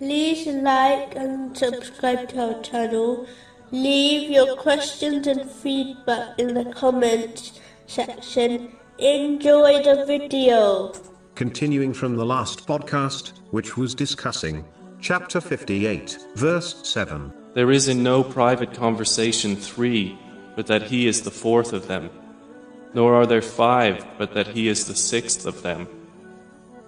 like and subscribe to our channel. Leave your questions and feedback in the comments section. Enjoy the video. Continuing from the last podcast, which was discussing chapter 58, verse 7. There is in no private conversation three, but that he is the fourth of them. Nor are there five, but that he is the sixth of them.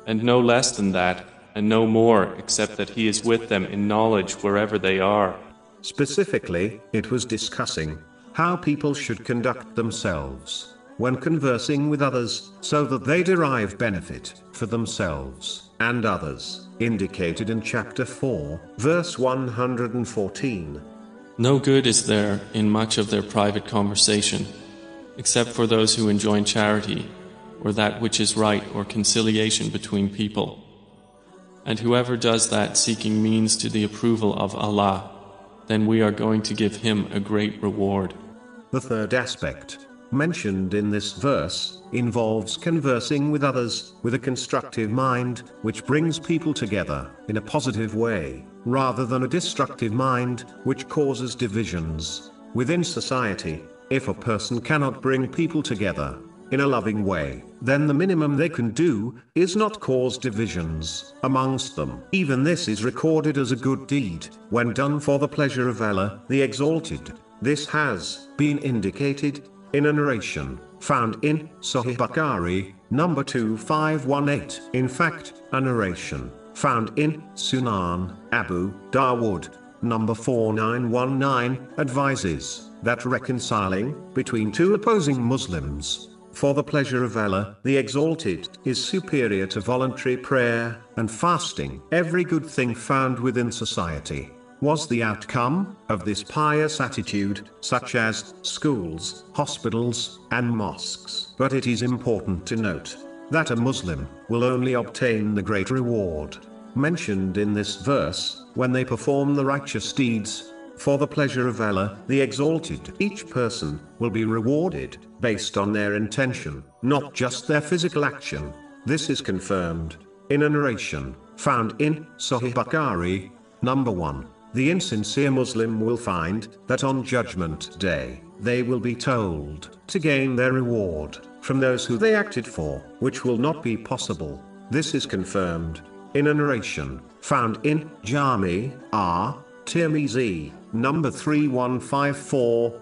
And no less than that, and no more, except that he is with them in knowledge wherever they are. Specifically, it was discussing how people should conduct themselves when conversing with others, so that they derive benefit for themselves and others, indicated in chapter 4, verse 114. No good is there in much of their private conversation, except for those who enjoin charity, or that which is right, or conciliation between people. And whoever does that seeking means to the approval of Allah, then we are going to give him a great reward. The third aspect mentioned in this verse, involves conversing with others, with a constructive mind, which brings people together, in a positive way, rather than a destructive mind, which causes divisions, within society. If a person cannot bring people together, in a loving way, then the minimum they can do, is not cause divisions, amongst them. Even this is recorded as a good deed, when done for the pleasure of Allah, the Exalted. This has been indicated in a narration found in Sahih Bukhari, number 2518. In fact, a narration found in Sunan Abu Dawood, number 4919, advises that reconciling between two opposing Muslims for the pleasure of Allah, the Exalted, is superior to voluntary prayer and fasting. Every good thing found within society was the outcome of this pious attitude, such as schools, hospitals, and mosques. But it is important to note that a Muslim will only obtain the great reward mentioned in this verse when they perform the righteous deeds. For the pleasure of Allah, the Exalted, each person will be rewarded based on their intention, not just their physical action. This is confirmed in a narration found in Sahih Bukhari, number 1. The insincere Muslim will find that on Judgment Day, they will be told to gain their reward from those who they acted for, which will not be possible. This is confirmed in a narration found in Jami R. Tirmizi, number 3154,